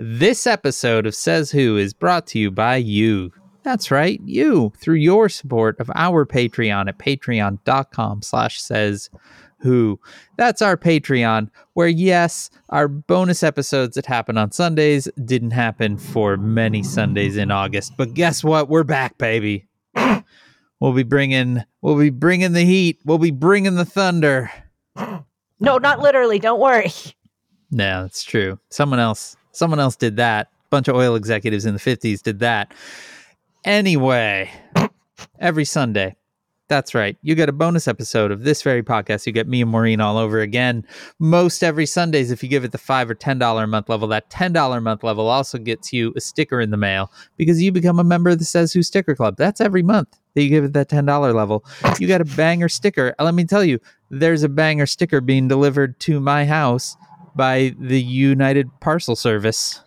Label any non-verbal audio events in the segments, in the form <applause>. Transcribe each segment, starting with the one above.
This episode of Says Who is brought to you by you. That's right, you, through your support of our Patreon at patreon.com slash says who. That's our Patreon, where yes, our bonus episodes that happen on Sundays didn't happen for many Sundays in August. But guess what? We're back, baby. we'll be bringing we'll be bringing the heat. We'll be bringing the thunder. No, not literally. Don't worry. Yeah, that's true. Someone else someone else did that. bunch of oil executives in the 50s did that. Anyway, every Sunday. That's right. You get a bonus episode of this very podcast. You get me and Maureen all over again. Most every Sundays, if you give it the five or ten dollar a month level, that ten dollar a month level also gets you a sticker in the mail because you become a member of the Says Who Sticker Club. That's every month that you give it that ten dollar level. You got a banger sticker. Let me tell you, there's a banger sticker being delivered to my house by the United Parcel Service.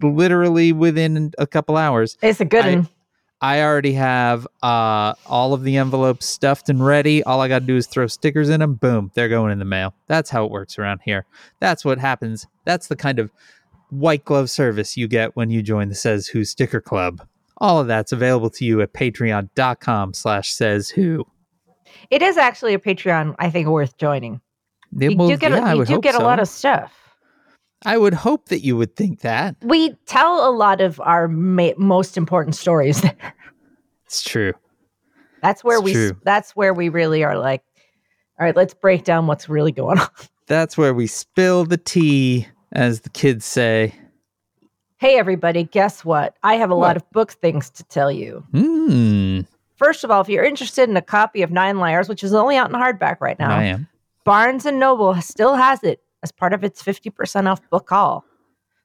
Literally within a couple hours. It's a good I- one. I already have uh, all of the envelopes stuffed and ready. All I got to do is throw stickers in them. Boom, they're going in the mail. That's how it works around here. That's what happens. That's the kind of white glove service you get when you join the Says Who Sticker Club. All of that's available to you at patreon.com slash says who. It is actually a Patreon, I think, worth joining. You will- do get, yeah, a, you do get a lot of stuff. I would hope that you would think that. We tell a lot of our ma- most important stories there. <laughs> It's true. That's where It's we. true. That's where we really are like, all right, let's break down what's really going on. <laughs> That's where we spill the tea, as the kids say. Hey, everybody, guess what? I have a What? lot of book things to tell you. Hmm. First of all, if you're interested in a copy of Nine Liars, which is only out in hardback right now, I am. Barnes and Noble still has it as part of its 50% off book haul.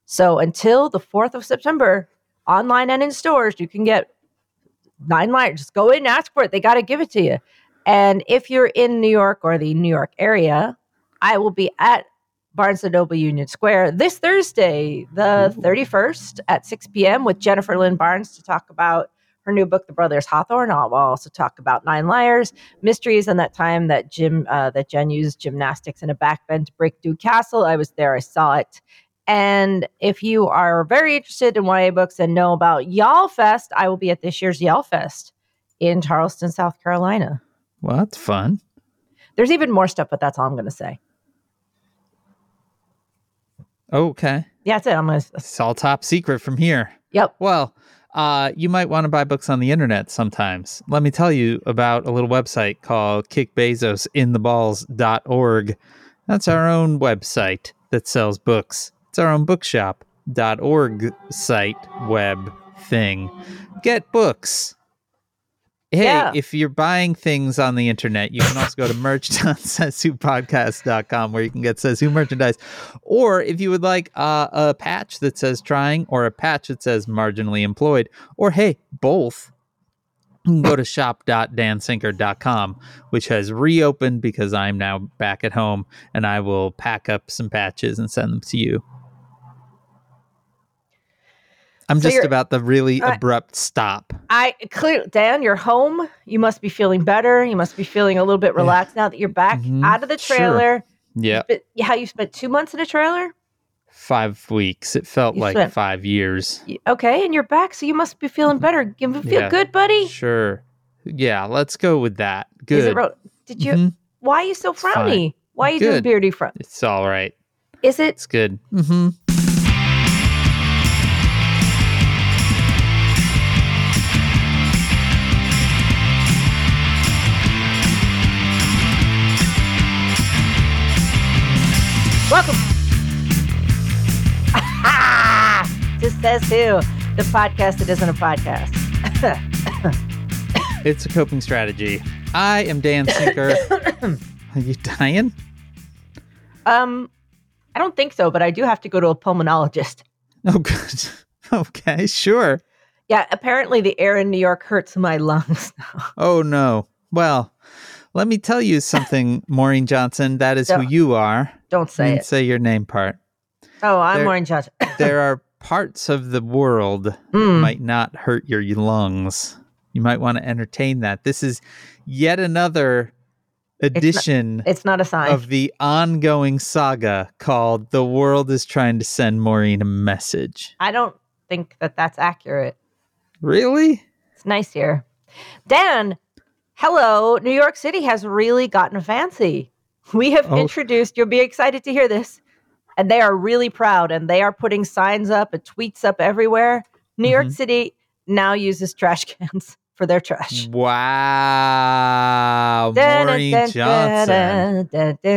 So until the 4th of September, online and in stores, you can get Nine Liars. Just go in and ask for it. They got to give it to you. And if you're in New York or the New York area, I will be at Barnes and Noble Union Square this Thursday, the 31st at 6 p.m. with Jennifer Lynn Barnes to talk about her new book, The Brothers Hawthorne. I'll also talk about Nine Liars, mysteries, and that time that Jim, uh, that Jen used gymnastics in a backbend to break Duke castle. I was there. I saw it. And if you are very interested in YA books and know about Y'all Fest, I will be at this year's Y'all Fest in Charleston, South Carolina. Well, that's fun. There's even more stuff, but that's all I'm going to say. Okay. Yeah, that's it. I'm going to. It's all top secret from here. Yep. Well, uh, you might want to buy books on the internet sometimes. Let me tell you about a little website called kickbezosintheballs.org. That's our own website that sells books. It's our own bookshop.org site web thing. Get books. Hey, Yeah. if you're buying things on the internet, you can also go to <laughs> merch.sayswhopodcast.com where you can get Says Who merchandise. Or if you would like uh, a patch that says trying or a patch that says marginally employed, or hey, both, you can go to shop.dansinker.com, which has reopened because I'm now back at home and I will pack up some patches and send them to you. I'm So just about the really I- abrupt stop. I clear Dan, you're home. You must be feeling better. You must be feeling a little bit relaxed now that you're back Mhm. out of the Sure. trailer. Yeah, But how you spent two months in a trailer? five weeks. It felt You like spent- five years. Okay, and you're back, so you must be feeling better. You feel Yeah. good, buddy. Sure. Yeah, let's go with that. Good. Is it ro- Did you? Mhm. Why are you so frowny? Why are you doing beardy frown? It's all right. Is it? It's good. Mm-hmm. Welcome. <laughs> to Says Who, the podcast that isn't a podcast. <laughs> It's a coping strategy. I am Dan Sinker. <coughs> Are you dying? um, I don't think so, but I do have to go to a pulmonologist. Oh, good. <laughs> Okay, sure. Yeah, apparently the air in New York hurts my lungs now. Oh, no. Well, let me tell you something, <laughs> Maureen Johnson. That is who you are. Don't say And it. Say your name part. Oh, I'm there- Maureen Johnson. <laughs> There are parts of the world that Mm. might not hurt your lungs. You might want to entertain that. This is yet another edition It's not a sign. of the ongoing saga called The World is Trying to Send Maureen a Message. I don't think that that's accurate. Really? It's nice here. Dan, hello. New York City has really gotten fancy. <laughs> We have Oh. introduced, you'll be excited to hear this, and they are really proud and they are putting signs up and tweets up everywhere. New York Mhm. City now uses trash <laughs> cans for their trash. Wow. Dun, Maureen dun, Johnson.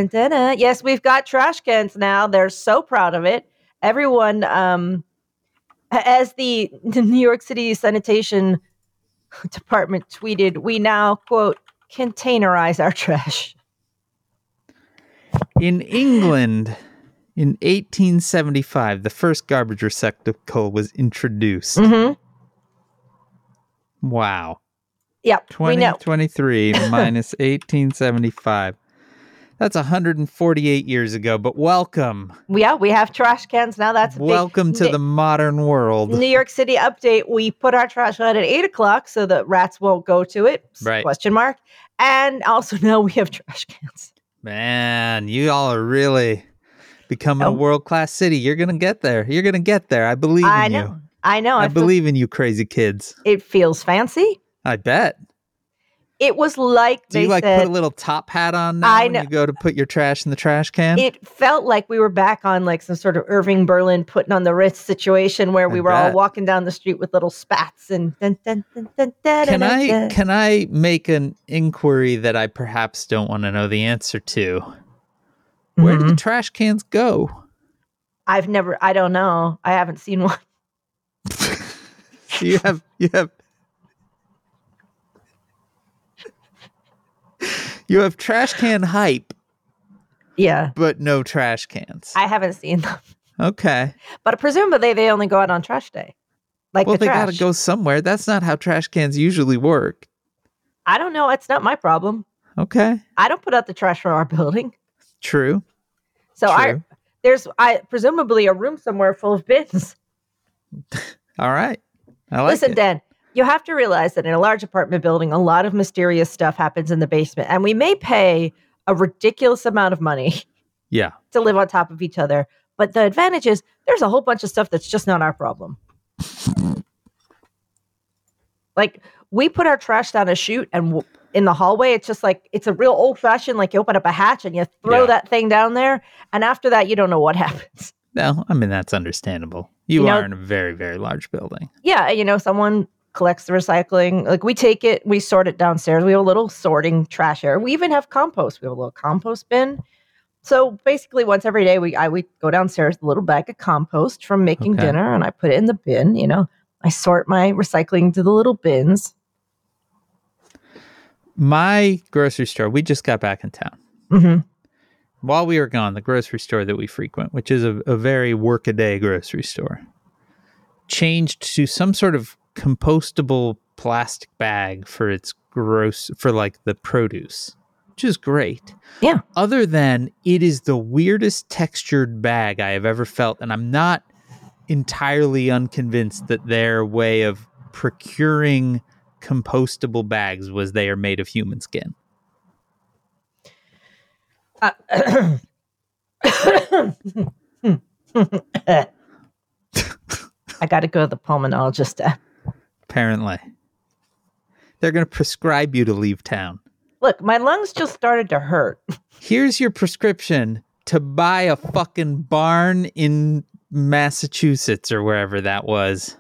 dun. Yes, we've got trash cans now. They're so proud of it. Everyone, um, as the, the <laughs> New York City sanitation <laughs> department tweeted, we now quote containerize our trash. In England, in 1875, the first garbage receptacle was introduced. Mm-hmm. Wow. Yep, we 2023 minus 1875. That's 148 years ago, but welcome. Yeah, we have trash cans now. That's a big- Welcome to Ni- the modern world. New York City update. We put our trash out at eight o'clock so that rats won't go to it. Right. Question mark. And also <laughs> now we have trash cans. Man, you all are really becoming a Oh. world class city. You're going to get there. You're going to get there. I believe in I you. I know. I, I, believe in you, crazy kids. it feels fancy. I bet. It was like Do you like said. put a little top hat on now I when know. you go to put your trash in the trash can? it felt like we were back on like some sort of Irving Berlin putting on the Ritz situation where we I were all walking down the street with little spats and dun, dun, dun, can I can I make an inquiry that I perhaps don't want to know the answer to? Where do the mm-hmm. trash cans go? I've never. I don't know. I haven't seen one. <laughs> you have you have you have trash can hype, Yeah, but no trash cans. I haven't seen them. okay. But presumably they only go out on trash day. Like Well, the they trash. got to go somewhere. That's not how trash cans usually work. I don't know. It's not my problem. Okay. I don't put out the trash for our building. True. So I there's I presumably a room somewhere full of bins. <laughs> All right. I like Listen, it. Dan, you have to realize that in a large apartment building, a lot of mysterious stuff happens in the basement, and we may pay a ridiculous amount of money <laughs> Yeah. to live on top of each other. But the advantage is there's a whole bunch of stuff that's just not our problem. like we put our trash down a chute, and w- in the hallway, it's just like it's a real old fashioned. Like you open up a hatch and you throw Yeah. that thing down there, and after that, you don't know what <laughs> happens. No, I mean that's understandable. You, You know- are in a very, very large building. Yeah, you know, someone collects the recycling. Like we take it, we sort it downstairs. We have a little sorting trash area. We even have compost. We have a little compost bin. So basically, once every day, we I we go downstairs, a little bag of compost from making Okay. dinner, and I put it in the bin. You know, I sort my recycling to the little bins. My grocery store, we just got back in town. hmm While we were gone, the grocery store that we frequent, which is a, a very workaday grocery store, changed to some sort of compostable plastic bag for its gross for like the produce, which is great. Yeah. Other than it is the weirdest textured bag I have ever felt, and I'm not entirely unconvinced that their way of procuring compostable bags was they are made of human skin. Uh, I got to go to the pulmonologist. Apparently. They're going to prescribe you to leave town. Look, my lungs just started to hurt. <laughs> Here's your prescription to buy a fucking barn in Massachusetts or wherever that was.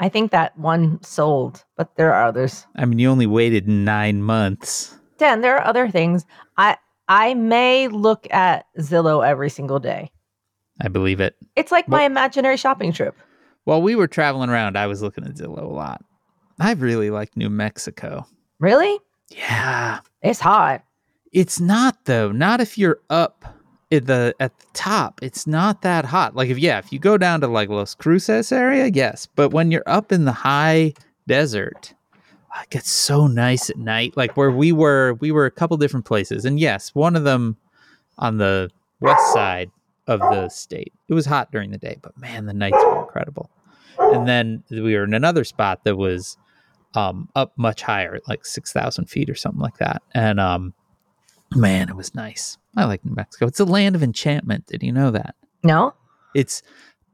I think that one sold, but there are others. I mean, you only waited nine months. Dan, there are other things. I I may look at Zillow every single day. I believe it. It's like my imaginary shopping trip. While we were traveling around, I was looking at Zillow a lot. I really like New Mexico. Really? Yeah. It's hot. It's not though. Not if you're up at the at the top. It's not that hot. Like if yeah, if you go down to like Las Cruces area, yes. But when you're up in the high desert, it gets so nice at night. Like where we were, we were a couple different places, and yes, one of them on the west side of the state. It was hot during the day, but man, the nights were incredible. And then we were in another spot that was um, up much higher, like six thousand feet or something like that, and um, Man, it was nice. I like New Mexico. It's a land of enchantment. Did you know that? No? It's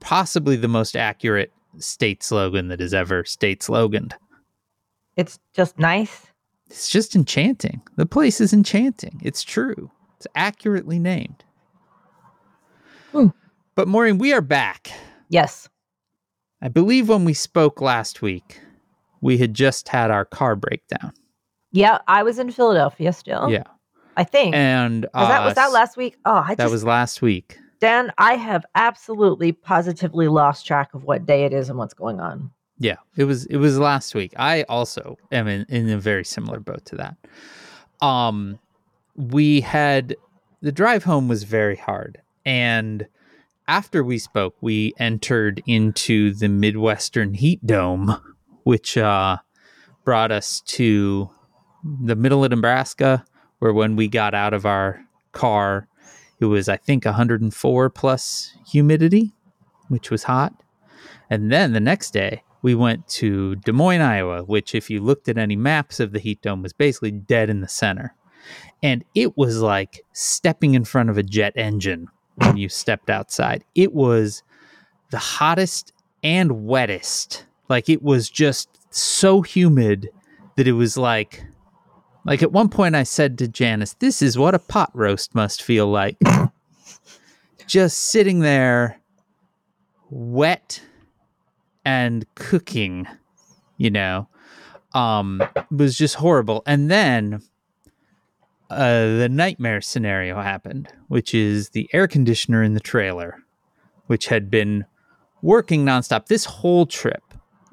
possibly the most accurate state slogan that is ever state sloganed. It's just nice. It's just enchanting. The place is enchanting. It's true. It's accurately named. Hmm. But Maureen, we are back. Yes. I believe when we spoke last week, we had just had our car breakdown. Yeah, I was in Philadelphia still. Yeah. I think. And was that was that uh, last week? Oh, I That just was last week. Dan, I have absolutely positively lost track of what day it is and what's going on. Yeah, it was it was last week. I also am in, in a very similar boat to that. Um we had the drive home was very hard and after we spoke, we entered into the Midwestern Heat Dome, which uh brought us to the middle of Nebraska where when we got out of our car it was I think 104 plus humidity, which was hot. And then the next day, we went to Des Moines, Iowa, which, if you looked at any maps of the heat dome, was basically dead in the center. And it was like stepping in front of a jet engine when you stepped outside. It was the hottest and wettest. Like it was just so humid that it was like, like at one point I said to Janice, "This is what a pot roast must feel like." <laughs> just sitting there, wet and cooking, you know, um, was just horrible. And then uh, the nightmare scenario happened, which is the air conditioner in the trailer, which had been working nonstop this whole trip.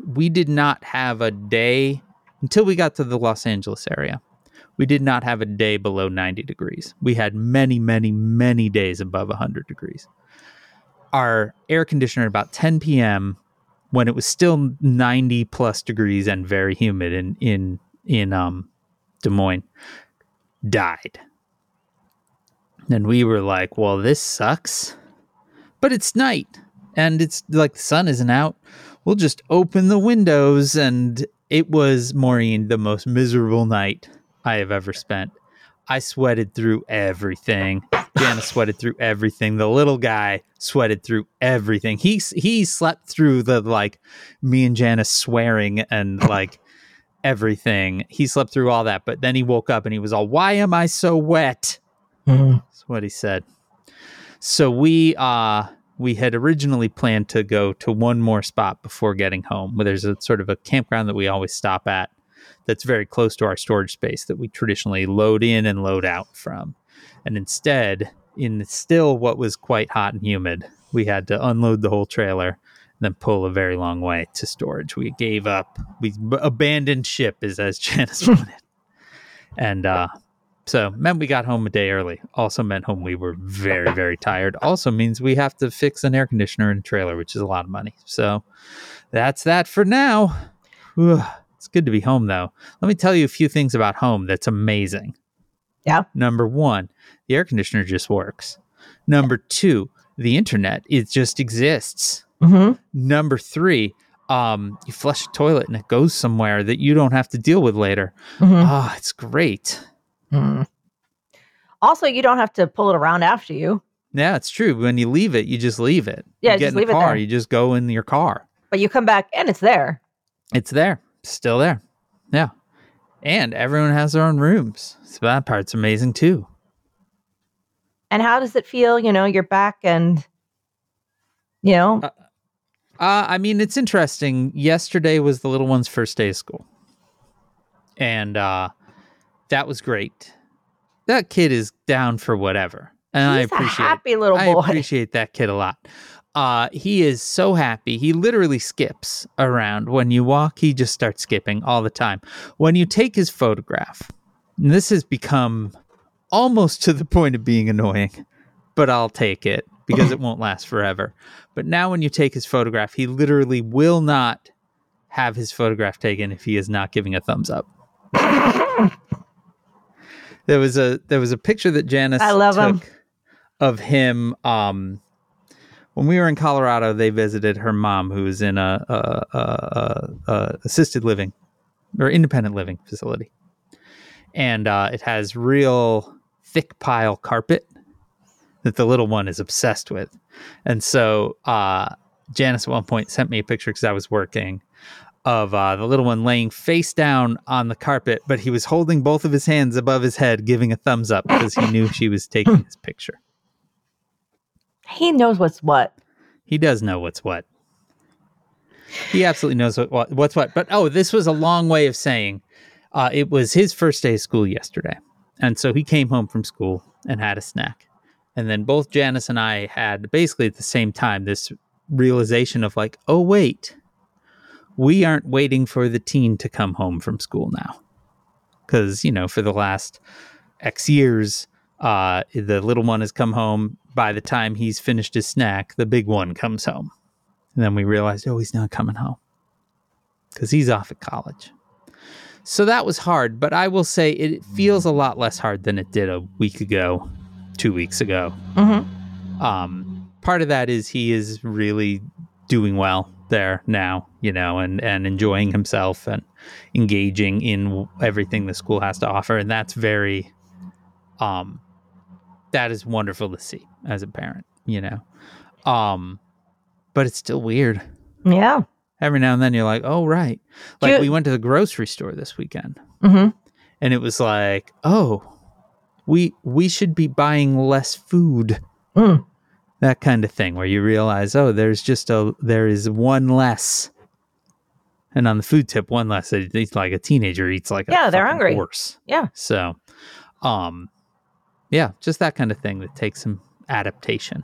We did not have a day until we got to the Los Angeles area. We did not have a day below 90 degrees. We had many, many, many days above 100 degrees. Our air conditioner about 10 p.m when it was still 90 plus degrees and very humid in in in um Des Moines died. And we were like, well, this sucks. But it's night and it's like the sun isn't out. We'll just open the windows and it was Maureen the most miserable night I have ever spent. I sweated through everything. Janice sweated through everything. The little guy sweated through everything. He he slept through the like me and Janice swearing and like everything. He slept through all that, but then he woke up and he was all, "Why am I so wet?" That's what he said. So we uh we had originally planned to go to one more spot before getting home. Where there's a sort of a campground that we always stop at that's very close to our storage space that we traditionally load in and load out from. And instead, in still what was quite hot and humid, we had to unload the whole trailer then pull a very long way to storage. We gave up. We b- abandoned ship, is as <laughs> Janice put it. And uh, so meant we got home a day early. Also meant home we were very, very tired. Also means we have to fix an air conditioner in a trailer, which is a lot of money. So that's that for now. It's good to be home though. Let me tell you a few things about home that's amazing. Yeah. Number one, the air conditioner just works. Number two, the internet it just exists. Mm-hmm. Number three, um, you flush a toilet and it goes somewhere that you don't have to deal with later. Mm-hmm. Ah, it's great. Mm. Also, you don't have to pull it around after you, Yeah, it's true. When you leave it, you just leave it. Yeah, you get just in leave the it car, there. you just go in your car. but you come back and it's there. It's there, still there. Yeah, and everyone has their own rooms, so that part's amazing too. And how does it feel? You know, you're back and, you know, Uh, Uh, I mean, it's interesting. Yesterday was the little one's first day of school, and uh, that was great. That kid is down for whatever, and I he's a appreciate. happy little boy. I <laughs> appreciate that kid a lot. Uh, he is so happy. He literally skips around. When you walk, he just starts skipping all the time. When you take his photograph, and this has become almost to the point of being annoying, but I'll take it because it <clears throat> won't last forever. But now, when you take his photograph, he literally will not have his photograph taken if he is not giving a thumbs up. <laughs> there was a there was a picture that Janice I love took him. of him um when we were in Colorado they visited her mom who was in a, a, a, a, a assisted living or independent living facility and uh, it has real thick pile carpet that the little one is obsessed with. And so uh, Janice at one point sent me a picture because I was working of uh, the little one laying face down on the carpet, but he was holding both of his hands above his head, giving a thumbs up because he knew she was taking his picture. He knows what's what. He does know what's what. He absolutely knows what, what what's what. But oh, this was a long way of saying uh, it was his first day of school yesterday, and so he came home from school and had a snack, and then both Janice and I had basically at the same time this realization of like, oh wait, we aren't waiting for the teen to come home from school now, because you know for the last X years, uh, the little one has come home. By the time he's finished his snack, the big one comes home. And then we realized, oh, he's not coming home because he's off at college. So that was hard, but I will say it feels a lot less hard than it did a week ago, two weeks ago. Mm-hmm. Um, part of that is he is really doing well there now, you know, and, and enjoying himself and engaging in everything the school has to offer. And that's very, um, that is wonderful to see as a parent, you know. Um, but it's still weird. Yeah. Every now and then you're like, oh, right. Like we went to the grocery store this weekend Mm-hmm. and it was like, oh, we we should be buying less food. Mm. That kind of thing where you realize, oh, there's just a there is one less. And on the food tip, one less. It- It's like a teenager eats like a Yeah, they're hungry. horse. Yeah. So, um, yeah, just that kind of thing that takes some adaptation.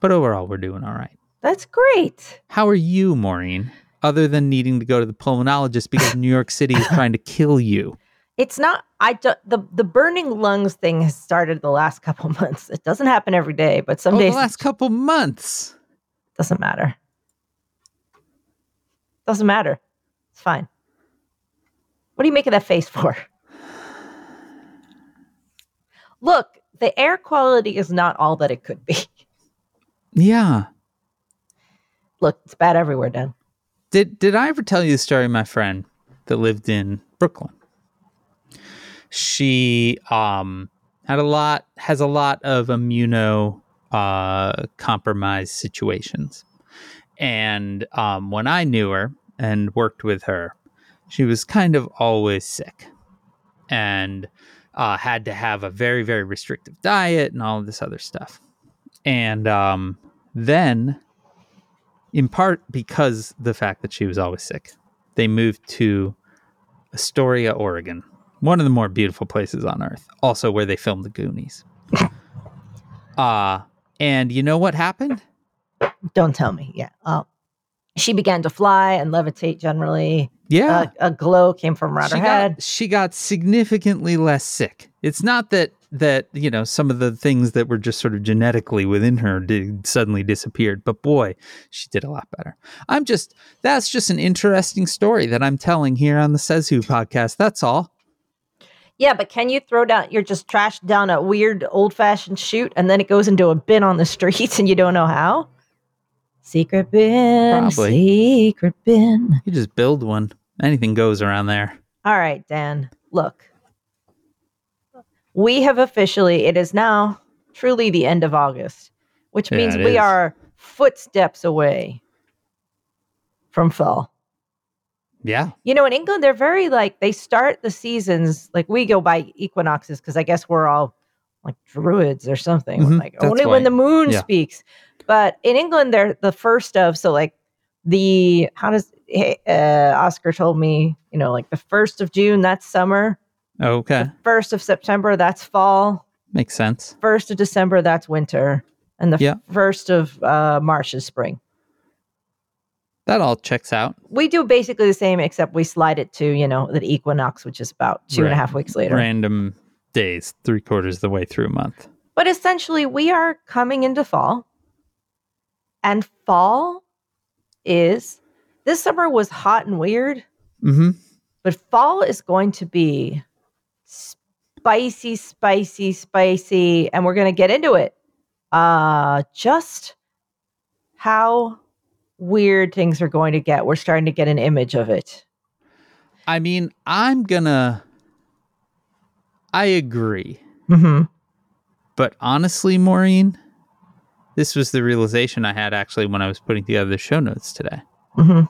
But overall, we're doing all right. That's great. How are you, Maureen? Other than needing to go to the pulmonologist because New York City is trying to kill you. It's not. I do, the the burning lungs thing has started the last <laughs> couple months. It doesn't happen every day, but some Oh, days the last couple months. doesn't matter. Doesn't matter. It's fine. What are you making that face <laughs> for? Look, the air quality is not all that it could be. Yeah. Look, it's bad everywhere, Dan. Did did I ever tell you the story of my friend that lived in Brooklyn? She um had a lot has a lot of immuno uh compromised situations. And um when I knew her and worked with her, she was kind of always sick and uh had to have a very very restrictive diet and all of this other stuff. And um then in part because the fact that she was always sick. They moved to Astoria, Oregon, one of the more beautiful places on earth, also where they filmed the Goonies. <laughs> Uh, and you know what happened? Don't tell me. Yeah. Oh. She began to fly and levitate generally. Yeah. A, a glow came from around she her got, head. she got significantly less sick. It's not that that you know some of the things that were just sort of genetically within her did suddenly disappeared, but boy, she did a lot better. I'm just that's just an interesting story that I'm telling here on the Says Who podcast. That's all. Yeah, but can you throw down, you're just trashed down a weird old fashioned chute and then it goes into a bin on the <laughs> streets and you don't know how? Secret bin, Probably. secret bin. You just build one. Anything goes around there. All right, Dan, look. We have officially, it is now truly the end of August, which Yeah, means we is. are footsteps away from fall. Yeah. You know, in England, they're very like, they start the seasons, like we go by equinoxes because I guess we're all like druids or something. Mhm, like that's only why. when the moon Yeah. speaks. But in England, they're the first of, so like the, how does, uh, Oscar told me, you know, like the first of June, that's summer. Okay. The first of September, that's fall. Makes sense. First of December, that's winter. And the Yeah. first of uh, March is spring. That all checks out. We do basically the same, except we slide it to, you know, the equinox, which is about two and a half weeks later. Random days, three quarters of the way through a month. But essentially, we are coming into fall. And fall is this summer was hot and weird, Mm-hmm. but fall is going to be spicy, spicy, spicy. And we're going to get into it. Uh, just how weird things are going to get. We're starting to get an image of it. I mean, I'm gonna. I agree. Mm-hmm. But honestly, Maureen, this was the realization I had actually when I was putting together the show notes today. Mhm.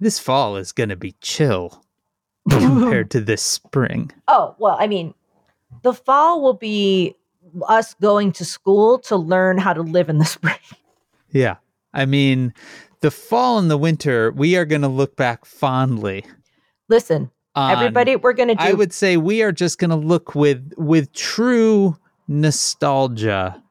This fall is going to be chill <laughs> compared to this spring. Oh, well, I mean, the fall will be us going to school to learn how to live in the <laughs> spring. Yeah. I mean, the fall and the winter, we are going to look back fondly. Listen, On, everybody, we're going to do I would say we are just going to look with with true nostalgia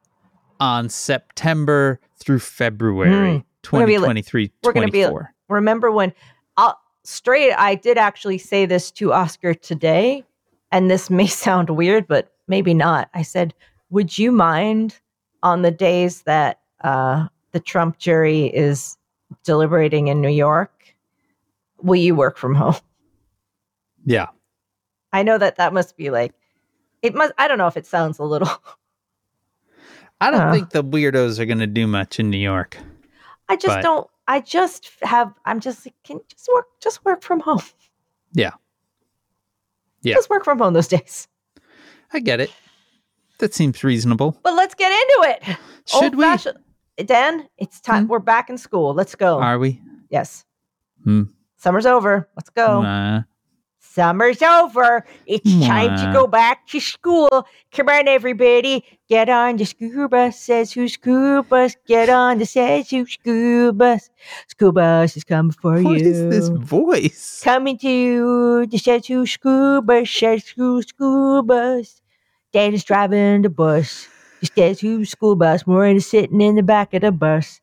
on September through February Mm. We're gonna be li- 2023 we're gonna be- remember when I'll, straight i did actually say this to oscar today and this may <laughs> sound weird but maybe not i said would you mind on the days that uh, the trump jury is deliberating in new york will you work from home Yeah. i know that that must be like it must i don't know if it sounds a little I don't Uh. think the weirdos are going to do much in New York. i just But- don't i just have i'm just like, can just work just work from home Yeah. Yeah. just work from home those days I get it. That seems reasonable. But let's get into it. Should we? Old-fashioned- Dan, it's time. Hmm? We're back in school. Let's go. Are we? yes. Hmm. Summer's over. Let's go. Uh, Summer's over. It's time to go back to school. Come on, everybody. Get on the school bus. Says who school bus. Get on the says who school bus. School bus is coming for you. what is this voice? Coming to you. the says who school bus. Says who school bus. Dad is driving the bus. The says who school bus. Maureen is sitting in the back of the bus.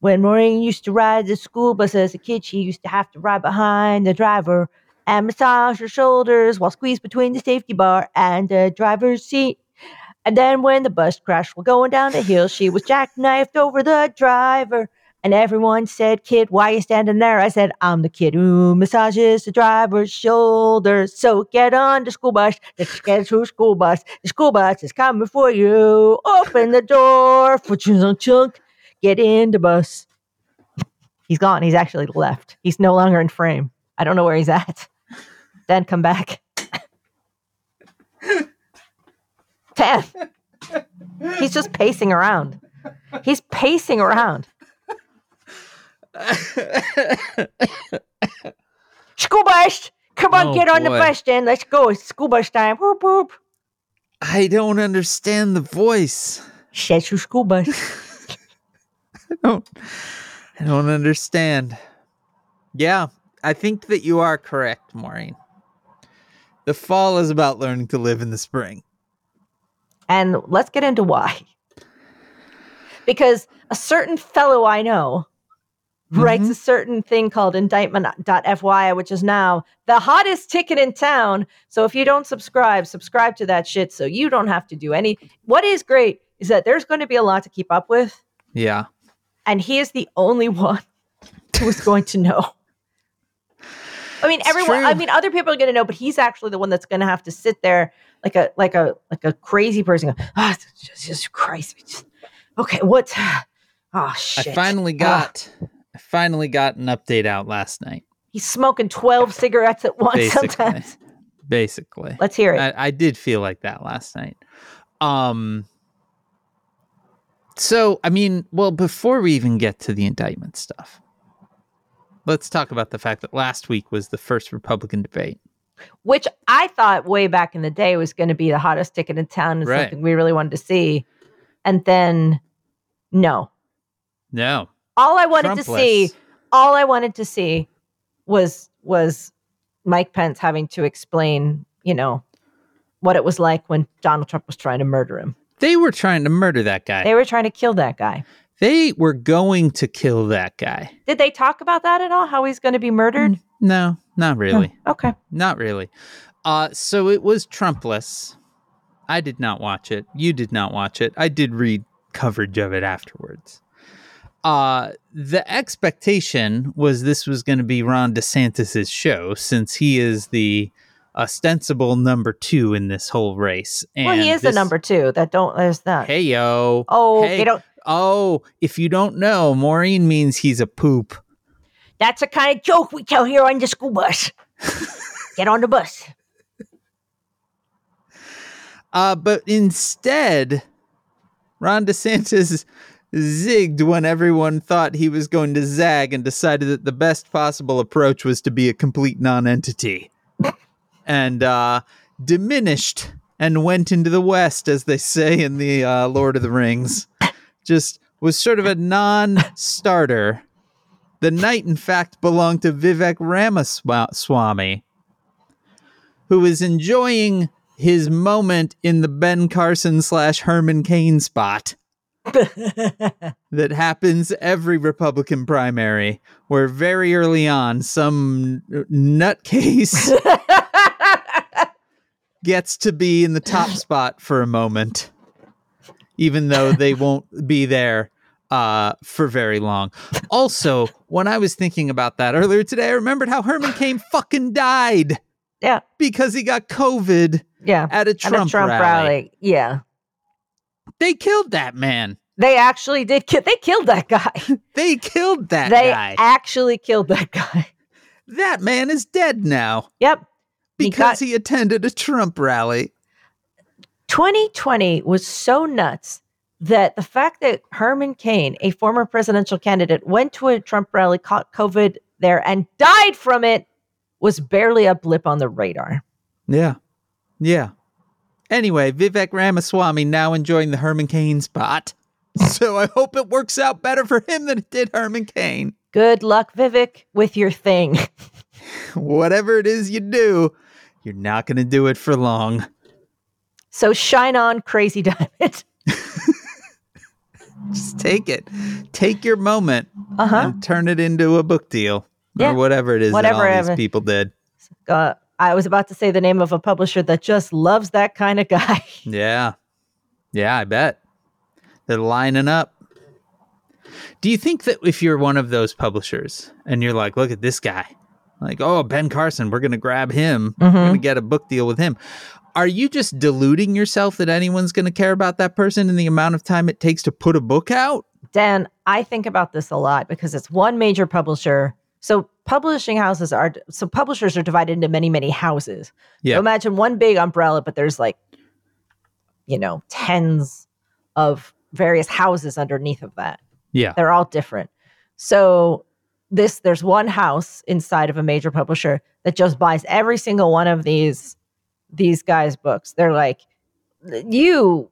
When Maureen used to ride the school bus as a kid, she used to have to ride behind the driver and massage her shoulders while squeezed between the safety bar and the driver's seat. And then when the bus crashed while going down the hill, she was jackknifed over the driver. And everyone said, Kid, why you standing there? I said, I'm the kid who massages the driver's shoulders. So get on the school bus. Let's get to school bus. The school bus is coming for you. Open the door for chunk chunk. Get in the bus. He's gone. He's actually left. He's no longer in frame. I don't know where he's at. Then come back. Dan. He's just pacing around. He's pacing around. School bus! Come on, Oh, get on the bus then. Let's go. It's school bus time. Whoop whoop. I don't understand the voice. Says your school bus. I don't I don't understand. Yeah, I think that you are correct, Maureen. The fall is about learning to live in the spring. and let's get into why. Because a certain fellow I know writes Mhm. a certain thing called indictment.fyi, which is now the hottest ticket in town. So if you don't subscribe, subscribe to that shit so you don't have to do any. What is great is that there's going to be a lot to keep up with, Yeah. and he is the only one <laughs> who's going to know. I mean, It's everyone. I mean, other people are going to know, but he's actually the one that's going to have to sit there like a like a like a crazy person. Go, oh, Jesus Christ! Just- Okay, what? <sighs> Oh shit! I finally got I finally got an update out last night. He's smoking twelve cigarettes at once. Basically. Sometimes. <laughs> Basically. Let's hear it. I, I did feel like that last night. Um so I mean, well, before we even get to the indictment stuff, let's talk about the fact that last week was the first Republican debate. Which I thought way back in the day was going to be the hottest ticket in town and Right. something we really wanted to see, and then no. No. All I wanted to see all I wanted to see was was Mike Pence having to explain, you know, what it was like when Donald Trump was trying to murder him. They were trying to murder that guy. They were trying to kill that guy. They were going to kill that guy. Did they talk about that at all? How he's going to be murdered? No, not really. Oh, okay. Not really. Uh, so it was Trumpless. I did not watch it. You did not watch it. I did read coverage of it afterwards. Uh, the expectation was this was going to be Ron DeSantis's show since he is the ostensible number two in this whole race. And well, he is the number two. That don't. There's that. Hey yo. oh, hey. they don't. Oh, if you don't know, Maureen means he's a poop. That's the kind of joke we tell here on the school bus. <laughs> Get on the bus. Uh, but instead, Ron DeSantis zigged when everyone thought he was going to zag and decided that the best possible approach was to be a complete non-entity and uh, diminished and went into the west, as they say in the uh, Lord of the Rings. Just was sort of a non-starter. The night, in fact, belonged to Vivek Ramaswamy, who is enjoying his moment in the Ben Carson slash Herman Cain spot <laughs> that happens every Republican primary, where very early on, some nutcase <laughs> gets to be in the top spot for a moment, even though they won't be there uh, for very long. Also, when I was thinking about that earlier today, I remembered how Herman Cain fucking died yeah, because he got COVID yeah. at a At Trump, a Trump rally. rally. Yeah. They killed that man. They actually did kill they killed that guy. <laughs> They killed that they guy. actually killed that guy. that man is dead now Yep. He because got- he attended a Trump rally. 2020 was so nuts that the fact that Herman Cain, a former presidential candidate, went to a Trump rally, caught COVID there, and died from it was barely a blip on the radar. Yeah. Yeah. Anyway, Vivek Ramaswamy now enjoying the Herman Cain spot. <laughs> So I hope it works out better for him than it did Herman Cain. Good luck, Vivek, with your thing. <laughs> Whatever it is you do, you're not going to do it for long. So shine on, crazy diamond. <laughs> Just take it. Take your moment Uh huh. and turn it into a book deal Yeah. or whatever it is Whatever that all these people did. Uh, I was about to say the name of a publisher that just loves that kind of guy. <laughs> Yeah. Yeah, I bet. They're lining up. Do you think that if you're one of those publishers and you're like, look at this guy, like, oh, Ben Carson, we're going to grab him, we're mm-hmm. going to get a book deal with him. Are you just deluding yourself that anyone's going to care about that person in the amount of time it takes to put a book out? Dan, I think about this a lot because it's one major publisher. So publishing houses are so publishers are divided into many, many houses. Yeah. So imagine one big umbrella, but there's like, you know, tens of various houses underneath of that. Yeah. They're all different. So this there's one house inside of a major publisher that just buys every single one of these these guys' books. They're like, you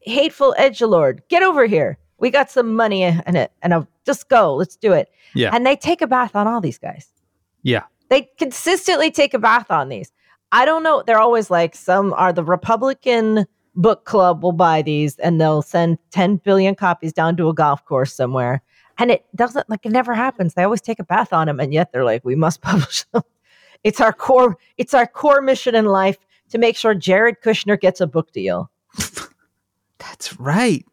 hateful edgelord, get over here. We got some money in it, and a, just go. Let's do it. Yeah. And they take a bath on all these guys. Yeah. They consistently take a bath on these. I don't know. They're always like some are the Republican book club will buy these and they'll send 10 billion copies down to a golf course somewhere. And it doesn't like it never happens. They always take a bath on them and yet they're like, we must <laughs> publish them. It's our core, it's our core mission in life to make sure Jared Kushner gets a book deal. <laughs> That's right.